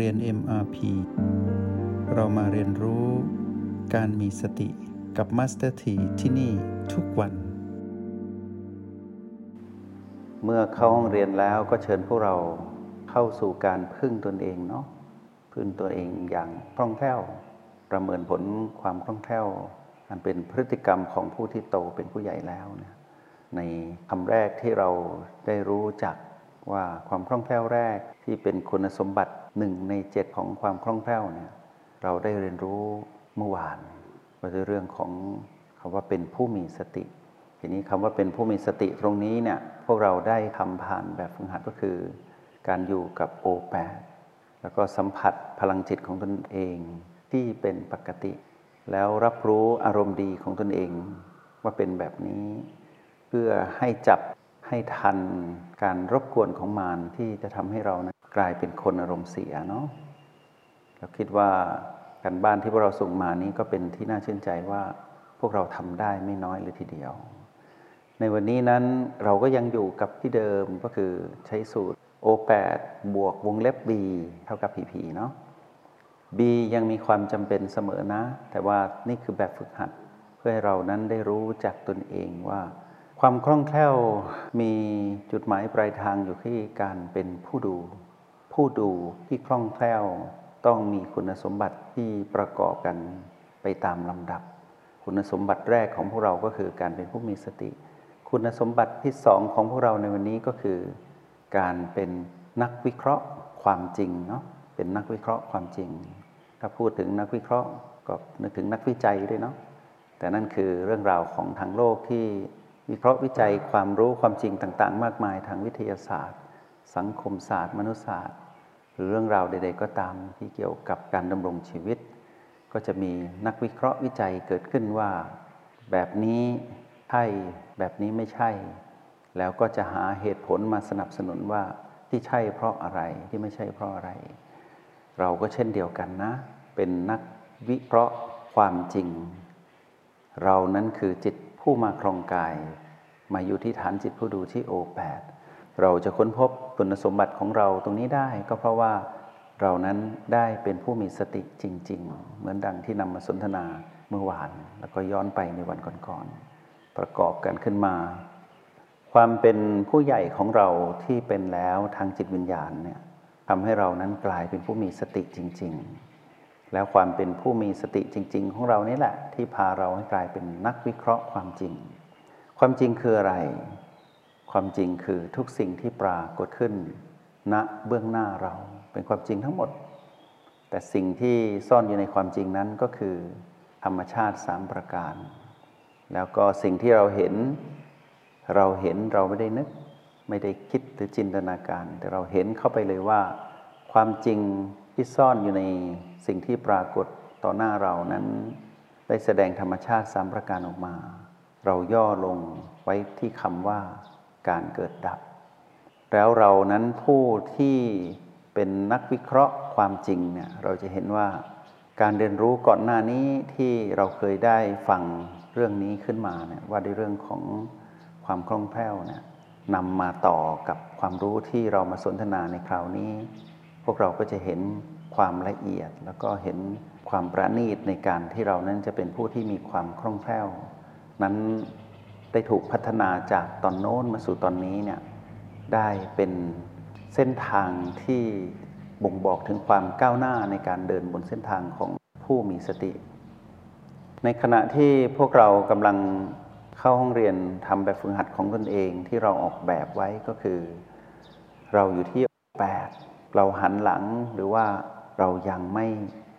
เรียน MRP เรามาเรียนรู้การมีสติกับ Master T ที่ที่นี่ทุกวัน เมื่อเข้าห้องเรียนแล้วก็เชิญพวกเราเข้าสู่การพึ่งตนเองเนาะพึ่งตัวเองอย่างคล่องแคล่ว ประเมินผลความคล่องแคล่วอันเป็นพฤติกรรมของผู้ที่โตเป็นผู้ใหญ่แล้วเนี่ยในคำแรกที่เราได้รู้จัก ว่าความคล่องแคล่วแรกที่เป็นคุณสมบัติหนึ่งในเจ็ดของความคล่องแคล่วเนี่ยเราได้เรียนรู้เมื่อวานว่าในเรื่องของคำว่าเป็นผู้มีสติ ทีนี้คำว่าเป็นผู้มีสติตรงนี้เนี่ยพวกเราได้ทำผ่านแบบฝึกหัดก็คือ การอยู่กับโอแปแล้วก็สัมผัสพลังจิตของตนเองที่เป็นปกติ แล้วรับรู้อารมณ์ดีของตนเองว่าเป็นแบบนี้ เพื่อให้จับ ให้ทันการรบกวนของมารที่จะทำให้เรานะกลายเป็นคนอารมณ์เสียเนาะเราคิดว่าการบ้านที่พวกเราส่งมานี้ก็เป็นที่น่าชื่นใจว่าพวกเราทำได้ไม่น้อยเลยทีเดียว ในวันนี้นั้นเราก็ยังอยู่กับที่เดิมก็คือใช้สูตร O8 บวกวงเล็บ B เท่ากับ PP เนาะ B ยังมีความจำเป็นเสมอนะ แต่ว่านี่คือแบบฝึกหัด เพื่อให้เรานั้นได้รู้จักตนเองว่า ความคล่องแคล่วมีจุดหมายปลายทางอยู่ที่การเป็นผู้ดู ผู้ดูที่คล่องแคล่วต้องมีคุณสมบัติที่ประกอบกันไปตามลำดับ คุณสมบัติแรกของพวกเราก็คือการเป็นผู้มีสติ คุณสมบัติที่สองของพวกเราในวันนี้ก็คือ การเป็นนักวิเคราะห์ความจริงเนาะเป็นนักวิเคราะห์ความจริง ถ้าพูดถึงนักวิเคราะห์ก็นึกถึงนักวิจัยด้วยเนาะแต่นั่นคือเรื่องราวของทางโลกที่ วิเคราะห์วิจัยความรู้ความจริงต่าง ๆ มากมายทางวิทยาศาสตร์ สังคมศาสตร์ มนุษยศาสตร์ หรือเรื่องราวใด ๆ ก็ตามที่เกี่ยวกับการดำรงชีวิต ก็จะมีนักวิเคราะห์วิจัยเกิดขึ้นว่า แบบนี้ใช่แบบนี้ไม่ใช่ แล้วก็จะหาเหตุผลมาสนับสนุนว่าที่ใช่เพราะอะไรที่ไม่ใช่เพราะอะไร เราก็เช่นเดียวกันนะ เป็นนักวิเคราะห์ความจริง เรานั้นคือจิต ผู้มาครองกาย มาอยู่ที่ฐานจิตผู้ดูที่โอแปดเราจะค้นพบคุณสมบัติของเราตรงนี้ได้ ก็เพราะว่าเรานั้นได้เป็นผู้มีสติจริง ๆ เหมือนดังที่นำมาสนทนาเมื่อวาน แล้วก็ย้อนไปในวันก่อนๆประกอบกันขึ้นมา ความเป็นผู้ใหญ่ของเราที่เป็นแล้วทางจิตวิญญาณเนี่ยทำให้เรานั้นกลายเป็นผู้มีสติจริง ๆ แล้วความเป็นผู้มีสติจริง ๆ ของเรานี่แหละ ที่พาเราให้กลายเป็นนักวิเคราะห์ความจริง ความจริงคืออะไร ความจริงคือทุกสิ่งที่ปรากฏขึ้นณเบื้องหน้าเรา เป็นความจริงทั้งหมด แต่สิ่งที่ซ่อนอยู่ในความจริงนั้นก็คือ ธรรมชาติสามประการ แล้วก็สิ่งที่เราเห็น เราเห็นเราไม่ได้นึก ไม่ได้คิดหรือจินตนาการ แต่เราเห็นเข้าไปเลยว่า ความจริงที่ซ่อนอยู่ใน สิ่งที่ปรากฏต่อหน้าเรานั้น ได้แสดงธรรมชาติสามประการออกมา เราย่อลงไว้ที่คำว่าการเกิดดับ แล้วเรานั้นผู้ที่เป็นนักวิเคราะห์ความจริงเนี่ยเราจะเห็นว่าการเรียนรู้ก่อนหน้านี้ที่เราเคยได้ฟังเรื่องนี้ขึ้นมาเนี่ยว่าในเรื่องของความคล่องแคล่วเนี่ยนำมาต่อกับความรู้ที่เรามาสนทนาในคราวนี้ พวกเราก็จะเห็น ความละเอียด แล้วก็เห็นความประณีตในการที่เรานั้นจะเป็นผู้ที่มีความคล่องแคล่ว นั้นได้ถูกพัฒนาจากตอนโน้นมาสู่ตอนนี้เนี่ยได้เป็นเส้นทางที่บ่งบอกถึงความก้าวหน้าในการเดินบนเส้นทางของผู้มีสติ ในขณะที่พวกเรากำลังเข้าห้องเรียนทำแบบฝึกหัดของตนเองที่เราออกแบบไว้ก็คือ เราอยู่ที่แปดเราหันหลังหรือว่า เรายังไม่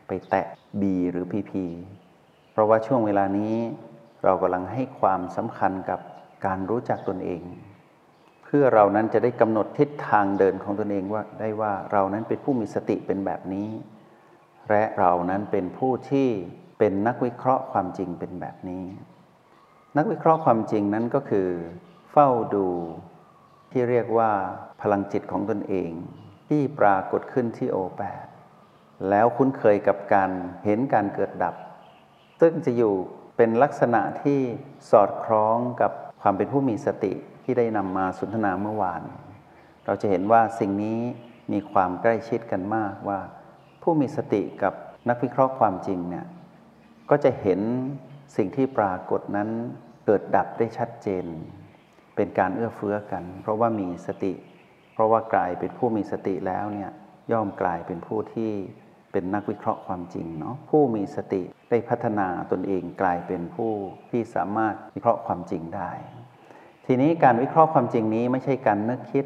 ไปแตะ B หรือ PP เพราะว่าช่วงเวลานี้เรากำลังให้ความสำคัญกับการรู้จักตนเอง เพื่อเรานั้นจะได้กำหนดทิศทางเดินของตนเองว่าได้ว่าเรานั้นเป็นผู้มีสติเป็นแบบนี้ และเรานั้นเป็นผู้ที่เป็นนักวิเคราะห์ความจริงเป็นแบบนี้ นักวิเคราะห์ความจริงนั้นก็คือ เฝ้าดูที่เรียกว่าพลังจิตของตนเอง ที่ปรากฏขึ้นที่โอแปด แล้วคุ้นเคยกับการเห็นการเกิดดับ ซึ่งจะอยู่เป็นลักษณะที่สอดคล้องกับความเป็นผู้มีสติที่ได้นำมาสนทนาเมื่อวาน เราจะเห็นว่าสิ่งนี้มีความใกล้ชิดกันมากว่า ผู้มีสติกับนักวิเคราะห์ความจริงเนี่ยก็จะเห็นสิ่งที่ปรากฏนั้นเกิดดับได้ชัดเจน เป็นการเอื้อเฟื้อกัน เพราะว่ามีสติ เพราะว่ากลายเป็นผู้มีสติแล้วเนี่ยย่อมกลายเป็นผู้ที่ เป็นนักวิเคราะห์ความจริงเนาะผู้มีสติได้พัฒนาตนเองกลายเป็นผู้ที่สามารถวิเคราะห์ความจริงได้ ทีนี้การวิเคราะห์ความจริงนี้ไม่ใช่การนึกคิด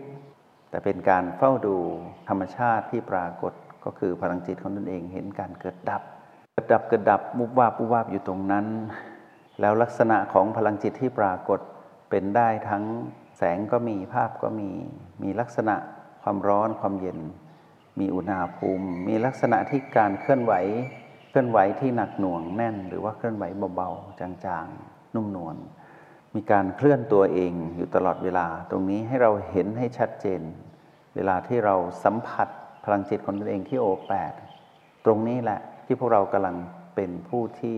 แต่เป็นการเฝ้าดูธรรมชาติที่ปรากฏก็คือพลังจิตของตนเองเห็นการเกิดดับ เกิดดับเกิดดับมุบวาบมุบวาบอยู่ตรงนั้น แล้วลักษณะของพลังจิตที่ปรากฏเป็นได้ทั้งแสงก็มีภาพก็มี มีลักษณะความร้อนความเย็น มีอุณหภูมิ มีลักษณะที่การเคลื่อนไหว เคลื่อนไหวที่หนักหน่วงแน่น หรือว่าเคลื่อนไหวเบาๆ จางๆ นุ่มนวล มีการเคลื่อนตัวเองอยู่ตลอดเวลา ตรงนี้ให้เราเห็นให้ชัดเจน เวลาที่เราสัมผัสพลังจิตของตนเองที่โอแปดตรงนี้แหละที่พวกเรากำลังเป็นผู้ที่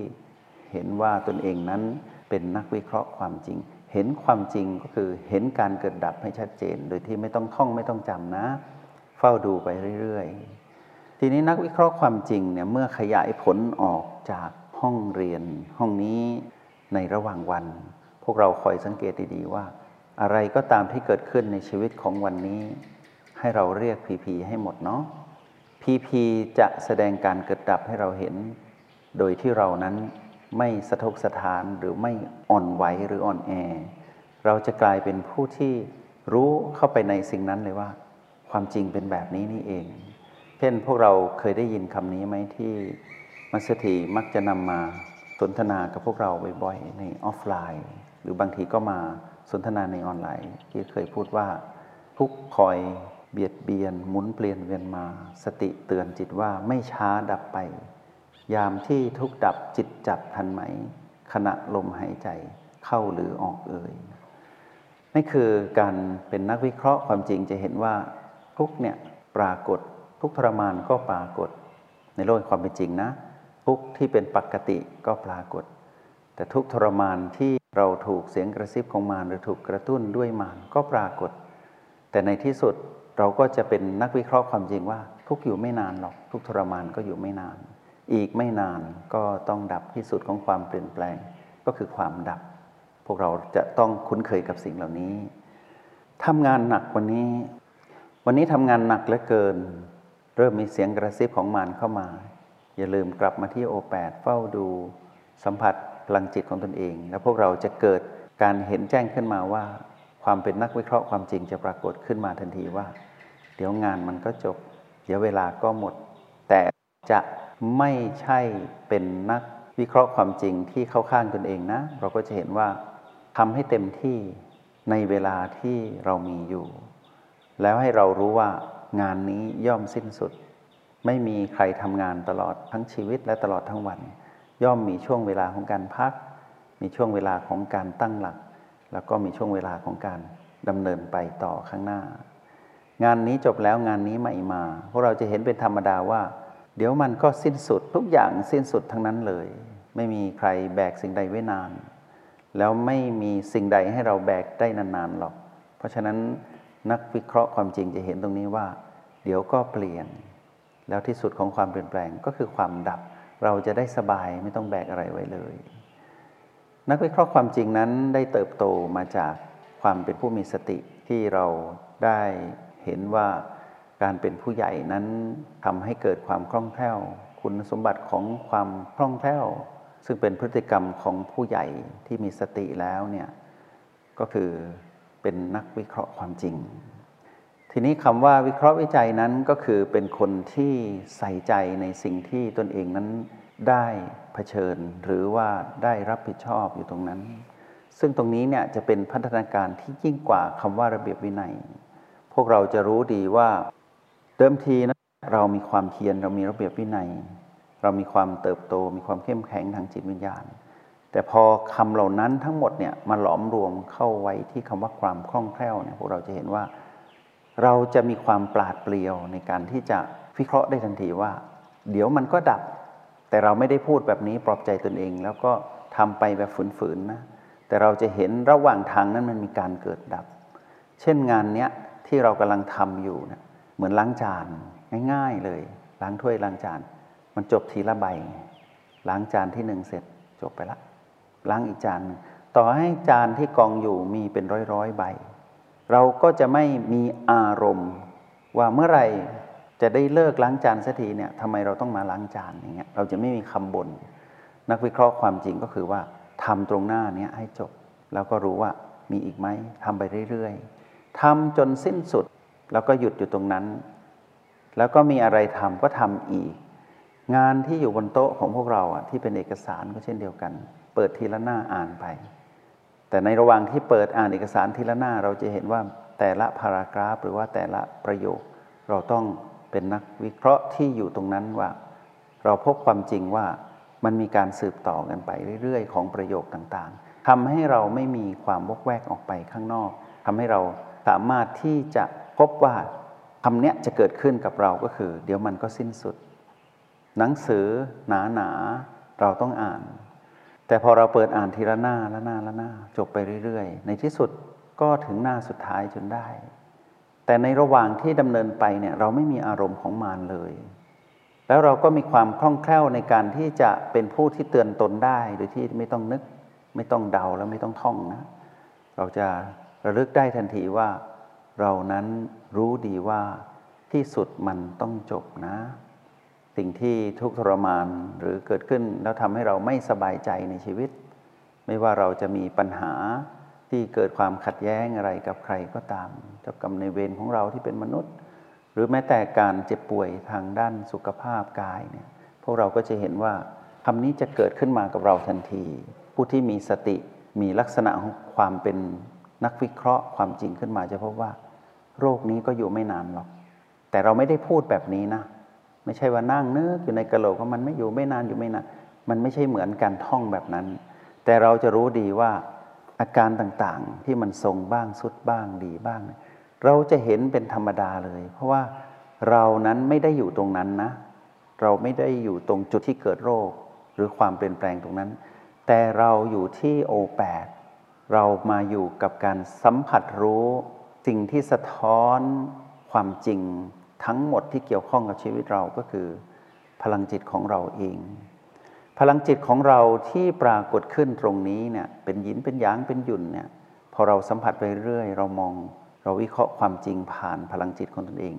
เห็นว่าตนเองนั้นเป็นนักวิเคราะห์ความจริง เห็นความจริงก็คือเห็นการเกิดดับให้ชัดเจน โดยที่ไม่ต้องท่องไม่ต้องจำนะ เฝ้าดูไปเรื่อยๆ ทีนี้นักวิเคราะห์ความจริงเนี่ยเมื่อขยายผลออกจากห้องเรียนห้องนี้ในระหว่างวัน พวกเราคอยสังเกตดีๆว่า อะไรก็ตามที่เกิดขึ้นในชีวิตของวันนี้ ให้เราเรียกพีพีให้หมดเนาะพีพีจะแสดงการเกิดดับให้เราเห็น โดยที่เรานั้นไม่สะทกสะทานหรือไม่อ่อนไหวหรืออ่อนแอ เราจะกลายเป็นผู้ที่รู้เข้าไปในสิ่งนั้นเลยว่า ความจริงเป็นแบบนี้นี่เอง เช่นพวกเราเคยได้ยินคำนี้ไหมที่มัสถีมักจะนำมาสนทนากับพวกเราบ่อยๆในออฟไลน์ หรือบางทีก็มาสนทนาในออนไลน์ ที่เคยพูดว่าทุกคอยเบียดเบียนหมุนเปลี่ยนเวียนมา สติเตือนจิตว่าไม่ช้าดับไป ยามที่ทุกดับจิตจับทันไหม ขณะลมหายใจเข้าหรือออกเอ่ยนี่คือการเป็นนักวิเคราะห์ความจริงจะเห็นว่า ทุกเนี่ยปรากฏ ทุกทรมานก็ปรากฏ ในโลกความเป็นจริงนะ ทุกที่เป็นปกติก็ปรากฏ แต่ทุกทรมานที่เราถูกเสียงกระซิบของมารหรือถูกกระตุ้นด้วยมารก็ปรากฏ แต่ในที่สุดเราก็จะเป็นนักวิเคราะห์ความจริงว่า ทุกอยู่ไม่นานหรอก ทุกทรมานก็อยู่ไม่นาน อีกไม่นานก็ต้องดับที่สุดของความเปลี่ยนแปลงก็คือความดับ พวกเราจะต้องคุ้นเคยกับสิ่งเหล่านี้ทำงานหนักวันนี้ วันนี้ทำงานหนักเหลือเกิน เริ่มมีเสียงกระซิบของมารเข้ามา อย่าลืมกลับมาที่โอแปดเฝ้าดูสัมผัสพลังจิตของตนเอง แล้วพวกเราจะเกิดการเห็นแจ้งขึ้นมาว่า ความเป็นนักวิเคราะห์ความจริงจะปรากฏขึ้นมาทันทีว่า เดี๋ยวงานมันก็จบ เดี๋ยวเวลาก็หมด แต่จะไม่ใช่เป็นนักวิเคราะห์ความจริงที่เข้าข้างตนเองนะ เราก็จะเห็นว่าทำให้เต็มที่ในเวลาที่เรามีอยู่ แล้วให้เรารู้ว่างานนี้ย่อมสิ้นสุด ไม่มีใครทำงานตลอดทั้งชีวิตและตลอดทั้งวัน ย่อมมีช่วงเวลาของการพัก มีช่วงเวลาของการตั้งหลัก แล้วก็มีช่วงเวลาของการดำเนินไปต่อข้างหน้า งานนี้จบแล้วงานนี้ไม่มาพวกเราจะเห็นเป็นธรรมดาว่า เดี๋ยวมันก็สิ้นสุดทุกอย่างสิ้นสุดทั้งนั้นเลย ไม่มีใครแบกสิ่งใดไว้นาน แล้วไม่มีสิ่งใดให้เราแบกได้นานๆหรอก เพราะฉะนั้น นักวิเคราะห์ความจริงจะเห็นตรงนี้ว่า เดี๋ยวก็เปลี่ยน แล้วที่สุดของความเปลี่ยนแปลงก็คือความดับ เราจะได้สบายไม่ต้องแบกอะไรไว้เลย นักวิเคราะห์ความจริงนั้นได้เติบโตมาจากความเป็นผู้มีสติที่เราได้เห็นว่าการเป็นผู้ใหญ่นั้นทำให้เกิดความคล่องแคล่ว คุณสมบัติของความคล่องแคล่ว ซึ่งเป็นพฤติกรรมของผู้ใหญ่ที่มีสติแล้วเนี่ยก็คือ เป็นนักวิเคราะห์ความจริง ทีนี้คำว่าวิเคราะห์วิจัยนั้นก็คือเป็นคนที่ใส่ใจในสิ่งที่ตนเองนั้นได้เผชิญ หรือว่าได้รับผิดชอบอยู่ตรงนั้น ซึ่งตรงนี้เนี่ยจะเป็นพัฒนาการที่ยิ่งกว่าคำว่าระเบียบวินัย พวกเราจะรู้ดีว่าเดิมทีนะเรามีความเพียรเรามีระเบียบวินัย เรามีความเติบโต มีความเข้มแข็งทางจิตวิญญาณ แต่พอคำเหล่านั้นทั้งหมดเนี่ยมาหลอมรวมเข้าไว้ที่คำว่าความคล่องแคล่วเนี่ยพวกเราจะเห็นว่า เราจะมีความปราดเปรียวในการที่จะวิเคราะห์ได้ทันทีว่า เดี๋ยวมันก็ดับ แต่เราไม่ได้พูดแบบนี้ปลอบใจตนเอง แล้วก็ทำไปแบบฝืนๆนะแต่เราจะเห็นระหว่างทางนั้นมันมีการเกิดดับ เช่นงานเนี้ยที่เรากำลังทำอยู่นะเหมือนล้างจานง่ายๆเลย ล้างถ้วยล้างจาน มันจบทีละใบล้างจานที่หนึ่งเสร็จจบไปละ ล้างอีกจานต่อให้จานที่กองอยู่มีเป็นร้อยร้อยใบ เราก็จะไม่มีอารมณ์ ว่าเมื่อไหร่จะได้เลิกล้างจานสักทีเนี่ยทำไมเราต้องมาล้างจานอย่างเงี้ยเราจะไม่มีคำบน่นนักวิเคราะห์ความจริงก็คือว่าทำตรงหน้านี้ให้จบ แล้วก็รู้ว่ามีอีกไหมทำไปเรื่อยๆทำจนสิ้นสุด แล้วก็หยุดอยู่ตรงนั้น แล้วก็มีอะไรทำก็ทำอีก งานที่อยู่บนโต๊ะของพวกเราอะที่เป็นเอกสารก็เช่นเดียวกัน ปิดทีละหน้าอ่านไป แต่ในระหว่างที่เปิดอ่านเอกสารทีละหน้า เราจะเห็นว่าแต่ละพารากราฟหรือว่าแต่ละประโยค เราต้องเป็นนักวิเคราะห์ที่อยู่ตรงนั้นว่า เราพบความจริงว่ามันมีการสืบต่อกันไปเรื่อยๆ ของประโยคต่างๆทำให้เราไม่มีความวกแวกออกไปข้างนอกทำให้เราสามารถที่จะพบว่าคำนี้จะเกิดขึ้นกับเราก็คือ เดี๋ยวมันก็สิ้นสุด หนังสือหนาหนาเราต้องอ่าน แต่พอเราเปิดอ่านทีละหน้าละหน้าละหน้า จบไปเรื่อยๆ ในที่สุดก็ถึงหน้าสุดท้ายจนได้ แต่ในระหว่างที่ดำเนินไปเนี่ยเราไม่มีอารมณ์ของมารเลย แล้วเราก็มีความคล่องแคล่วในการที่จะเป็นผู้ที่เตือนตนได้ โดยที่ไม่ต้องนึก ไม่ต้องเดาแล้วไม่ต้องท่องนะ เราจะระลึกได้ทันทีว่า เรานั้นรู้ดีว่าที่สุดมันต้องจบนะ สิ่งที่ทุกข์ทรมานหรือเกิดขึ้นแล้วทำให้เราไม่สบายใจในชีวิต ไม่ว่าเราจะมีปัญหาที่เกิดความขัดแย้งอะไรกับใครก็ตามเจ้ากรรมในเวรของเราที่เป็นมนุษย์ หรือแม้แต่การเจ็บป่วยทางด้านสุขภาพกายเนี่ยพวกเราก็จะเห็นว่าคำนี้จะเกิดขึ้นมากับเราทันที ผู้ที่มีสติมีลักษณะของความเป็นนักวิเคราะห์ความจริงขึ้นมาจะพบว่า โรคนี้ก็อยู่ไม่นานหรอก แต่เราไม่ได้พูดแบบนี้นะ ไม่ใช่ว่านั่งนึกอยู่ในกระโหลกว่ามันไม่อยู่ไม่นานอยู่ไม่นานมันไม่ใช่เหมือนการท่องแบบนั้น แต่เราจะรู้ดีว่าอาการต่างๆที่มันทรงบ้างสุดบ้างดีบ้าง เราจะเห็นเป็นธรรมดาเลย เพราะว่าเรานั้นไม่ได้อยู่ตรงนั้นนะ เราไม่ได้อยู่ตรงจุดที่เกิดโรค หรือความเปลี่ยนแปลงตรงนั้น แต่เราอยู่ที่โอแปดเรามาอยู่กับการสัมผัสรู้สิ่งที่สะท้อนความจริง ทั้งหมดที่เกี่ยวข้องกับชีวิตเราก็คือ พลังจิตของเราเอง พลังจิตของเราที่ปรากฏขึ้นตรงนี้เนี่ยเป็นหยินเป็นหยางเป็นหยุ่นเนี่ยพอเราสัมผัสไปเรื่อย เรามองเราวิเคราะห์ความจริงผ่านพลังจิตของตนเอง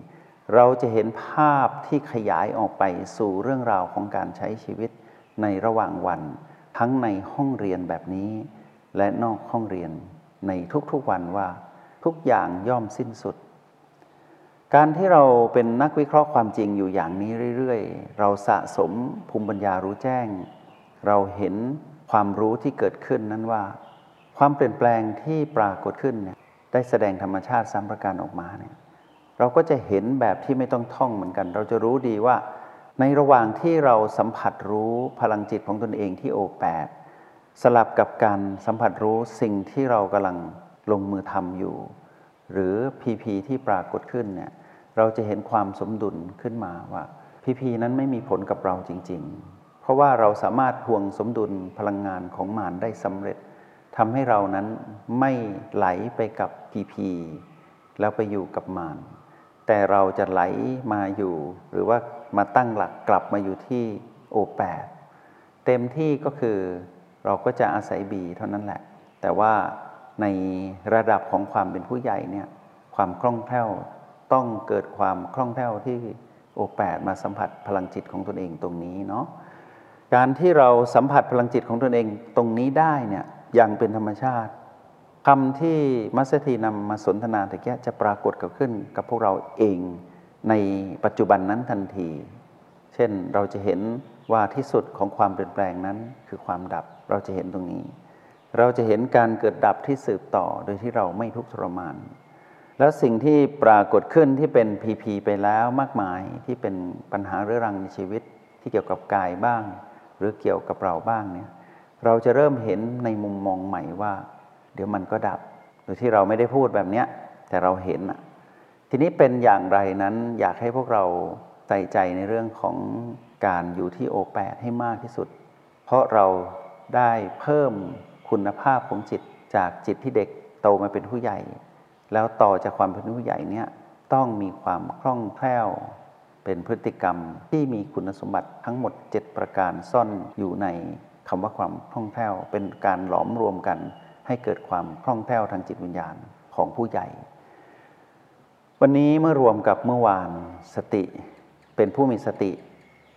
เราจะเห็นภาพที่ขยายออกไปสู่เรื่องราวของการใช้ชีวิตในระหว่างวัน ทั้งในห้องเรียนแบบนี้ และนอกห้องเรียนในทุกๆวันว่า ทุกอย่างย่อมสิ้นสุด การที่เราเป็นนักวิเคราะห์ความจริงอยู่อย่างนี้เรื่อยๆ เราสะสมภูมิปัญญารู้แจ้ง เราเห็นความรู้ที่เกิดขึ้นนั้นว่า ความเปลี่ยนแปลงที่ปรากฏขึ้นเนี่ยได้แสดงธรรมชาติสามประการออกมาเนี่ยเราก็จะเห็นแบบที่ไม่ต้องท่องเหมือนกัน เราจะรู้ดีว่า ในระหว่างที่เราสัมผัสรู้พลังจิตของตนเองที่โอแปดสลับกับการสัมผัสรู้สิ่งที่เรากำลังลงมือทำอยู่ หรือพีพีที่ปรากฏขึ้นเนี่ย เราจะเห็นความสมดุลขึ้นมาว่าพีพีนั้นไม่มีผลกับเราจริง ๆ เพราะว่าเราสามารถทวงสมดุลพลังงานของมารได้สำเร็จทำให้เรานั้นไม่ไหลไปกับพีพีแล้วไปอยู่กับมารแต่เราจะไหลมาอยู่ หรือว่ามาตั้งหลักกลับมาอยู่ที่โอแปดเต็มที่ก็คือเราก็จะอาศัยบีเท่านั้นแหละ แต่ว่าในระดับของความเป็นผู้ใหญ่เนี่ยความคล่องแคล่ว ต้องเกิดความคล่องแคล่วที่โอแปดมาสัมผัสพลังจิตของตนเองตรงนี้เนาะการที่เราสัมผัสพลังจิตของตนเองตรงนี้ได้เนี่ยอย่างเป็นธรรมชาติคำที่มัสถีนำมาสนทนาตะเกียจะปรากฏกับขึ้นกับพวกเราเองในปัจจุบันนั้นทันที เช่นเราจะเห็นว่าที่สุดของความเปลี่ยนแปลงนั้นคือความดับเราจะเห็นตรงนี้ เราจะเห็นการเกิดดับที่สืบต่อโดยที่เราไม่ทุกข์ทรมาน แล้วสิ่งที่ปรากฏขึ้นที่เป็นพีพีไปแล้วมากมายที่เป็นปัญหาเรื้อรังในชีวิตที่เกี่ยวกับกายบ้าง หรือเกี่ยวกับเราบ้างเนี่ยเราจะเริ่มเห็นในมุมมองใหม่ว่า เดี๋ยวมันก็ดับโดยที่เราไม่ได้พูดแบบเนี้ยแต่เราเห็นอะทีนี้เป็นอย่างไรนั้นอยากให้พวกเราใส่ใจในเรื่องของการอยู่ที่โอแปดให้มากที่สุด เพราะเราได้เพิ่มคุณภาพของจิตจากจิตที่เด็กโตมาเป็นผู้ใหญ่ แล้วต่อจากความเป็นผู้ใหญ่เนี่ยต้องมีความคล่องแคล่ว เป็นพฤติกรรมที่มีคุณสมบัติทั้งหมด 7 ประการซ่อนอยู่ในคำว่าความคล่องแคล่ว เป็นการหลอมรวมกัน ให้เกิดความคล่องแคล่วทางจิตวิญญาณของผู้ใหญ่ วันนี้เมื่อรวมกับเมื่อวานสติ เป็นผู้มีสติ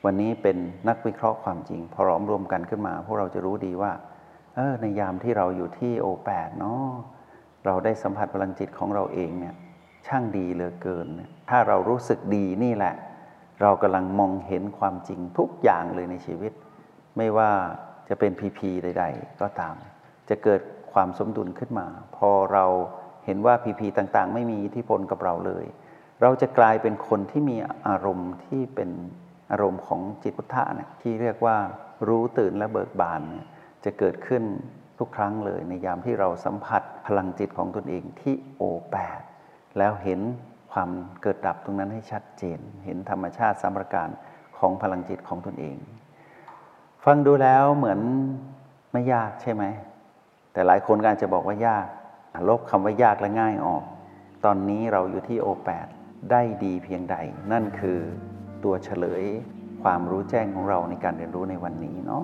วันนี้เป็นนักวิเคราะห์ความจริง พอหลอมรวมกันขึ้นมา พวกเราจะรู้ดีว่าเออในยามที่เราอยู่ที่โอแปดเนาะ เราได้สัมผัสพลังจิตของเราเองเนี่ยช่างดีเหลือเกิน ถ้าเรารู้สึกดีนี่แหละ เรากำลังมองเห็นความจริงทุกอย่างเลยในชีวิต ไม่ว่าจะเป็นพีพีใด ๆ ก็ตาม จะเกิดความสมดุลขึ้นมา พอเราเห็นว่าพีพีต่างๆ ไม่มีอิทธิพลกับเราเลย เราจะกลายเป็นคนที่มีอารมณ์ที่เป็นอารมณ์ของจิตพุทธะเนี่ยที่เรียกว่ารู้ตื่นและเบิกบาน จะเกิดขึ้น ทุกครั้งเลยในยามที่เราสัมผัสพลังจิตของตนเองที่โอแปดแล้วเห็นความเกิดดับตรงนั้นให้ชัดเจน เห็นธรรมชาติสามประการของพลังจิตของตนเอง ฟังดูแล้วเหมือนไม่ยากใช่ไหม แต่หลายคนก็อาจจะบอกว่ายากลบคำว่ายากและง่ายออก ตอนนี้เราอยู่ที่โอแปดได้ดีเพียงใด นั่นคือตัวเฉลยความรู้แจ้งของเราในการเรียนรู้ในวันนี้เนาะ